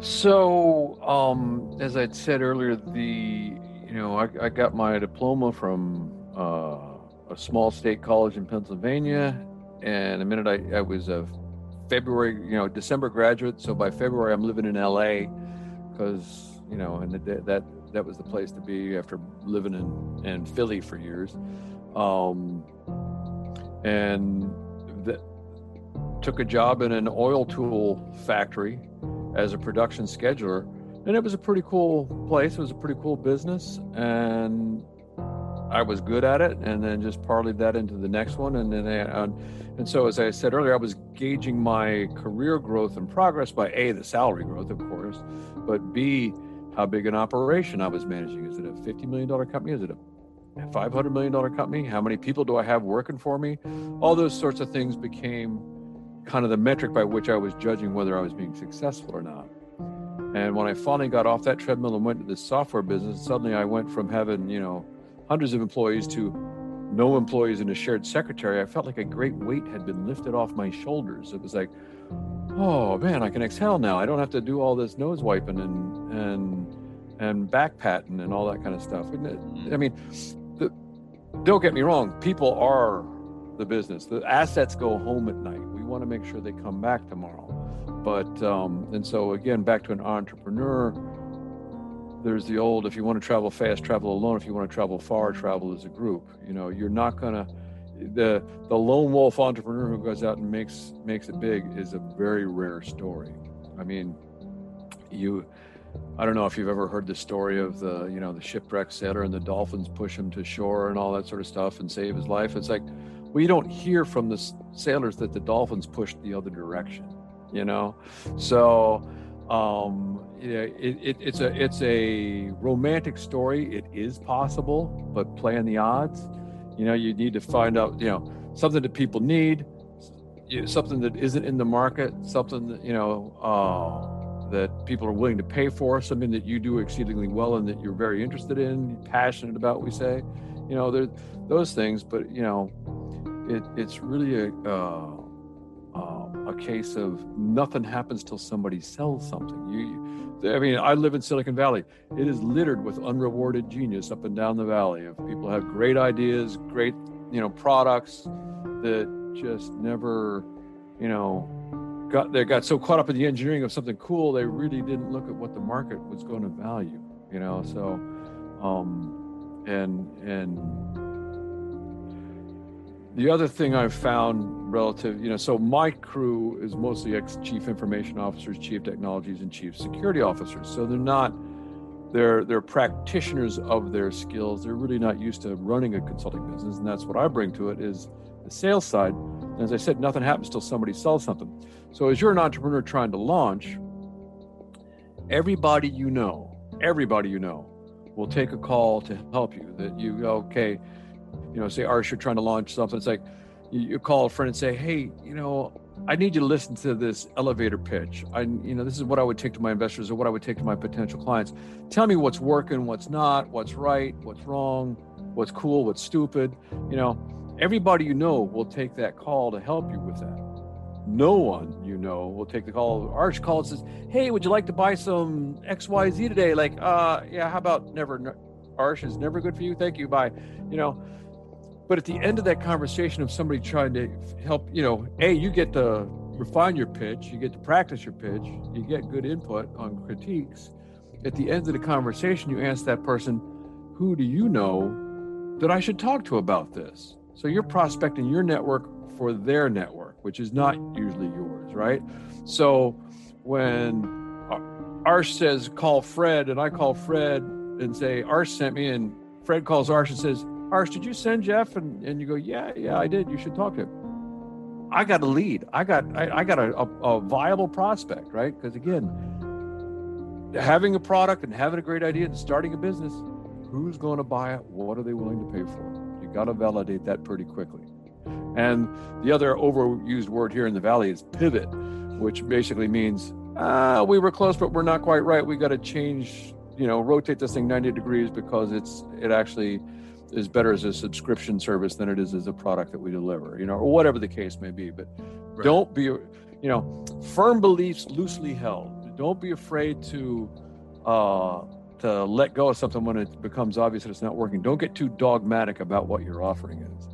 So, um, as I'd said earlier, the you know I, I got my diploma from uh, a small state college in Pennsylvania, and the minute I, I was a February, you know, December graduate. So by February, I'm living in LA because you know, and the, that that was the place to be after living in in Philly for years. Um, and that took a job in an oil tool factory as a production scheduler. And it was a pretty cool place. It was a pretty cool business. And i was good at it and then just parlayed that into the next one. And then and, and so as i said earlier i was gauging my career growth and progress by a the salary growth of course but b how big an operation i was managing. Is it a 50 million dollar company? Is it a $500 million company? How many people do I have working for me? All those sorts of things became kind of the metric by which I was judging whether I was being successful or not. And when I finally got off that treadmill and went to this software business, suddenly I went from having, you know, hundreds of employees to no employees and a shared secretary. I felt like a great weight had been lifted off my shoulders. It was like, oh man, I can exhale now. I don't have to do all this nose wiping and and and back patting and all that kind of stuff. I mean, the, don't get me wrong, people are the business. The assets go home at night. We want to make sure they come back tomorrow. But, um, and so again, back to an entrepreneur, there's the old if you want to travel fast, travel alone. If you want to travel far, travel as a group. You know, you're not going to, the the lone wolf entrepreneur who goes out and makes makes it big is a very rare story. I mean, you I don't know if you've ever heard the story of the, you know, the shipwrecked sailor and the dolphins push him to shore and all that sort of stuff and save his life. It's like, we don't hear from the sailors that the dolphins pushed the other direction, you know? So, um, yeah, it, it, it's a it's a romantic story. It is possible, but playing the odds, you know, you need to find out, you know, something that people need, something that isn't in the market, something that you know. Uh, that people are willing to pay for, something that you do exceedingly well and that you're very interested in, passionate about, we say, you know, there those things. But you know, it, it's really a uh, uh, a case of nothing happens till somebody sells something. You, I mean, I live in Silicon Valley. It is littered with unrewarded genius up and down the valley. Of people have great ideas, great you know products that just never, you know, got they got so caught up in the engineering of something cool they really didn't look at what the market was going to value you know so um and and the other thing i've found relative you know so my crew is mostly ex chief information officers chief technologies and chief security officers so they're not they're they're practitioners of their skills they're really not used to running a consulting business and that's what i bring to it is the sales side as I said, nothing happens till somebody sells something. So as you're an entrepreneur trying to launch, everybody you know, everybody you know, will take a call to help you. That you okay, you know, say Arsh, you're trying to launch something. It's like you, you call a friend and say, hey, you know, I need you to listen to this elevator pitch. I, you know, this is what I would take to my investors or what I would take to my potential clients. Tell me what's working, what's not, what's right, what's wrong, what's cool, what's stupid. You know, Everybody you know will take that call to help you with that. No one you know will take the call. Arsh calls says, "Hey, would you like to buy some X Y Z today?" Like, uh, yeah, how about never? Arsh is never good for you. Thank you. Bye. You know. But at the end of that conversation of somebody trying to help, you know, a you get to refine your pitch, you get to practice your pitch, you get good input on critiques. At the end of the conversation, you ask that person, "Who do you know that I should talk to about this?" So you're prospecting your network for their network, which is not usually yours, right? So when uh, Arsh says, call Fred, and I call Fred and say, Arsh sent me, and Fred calls Arsh and says, Arsh, did you send Jeff? And, and you go, yeah, yeah, I did. You should talk to him. I got a lead. I got I, I got a, a, a viable prospect, right? Because again, having a product and having a great idea and starting a business, who's going to buy it? What are they willing to pay for? You got to validate that pretty quickly. And the other overused word here in the Valley is pivot, which basically means, ah, we were close, but we're not quite right. We got to change, you know, rotate this thing 90 degrees because it's, it actually is better as a subscription service than it is as a product that we deliver, you know, or whatever the case may be. But right. don't be, you know, firm beliefs loosely held don't be afraid to uh, to let go of something when it becomes obvious that it's not working. Don't get too dogmatic about what your offering is.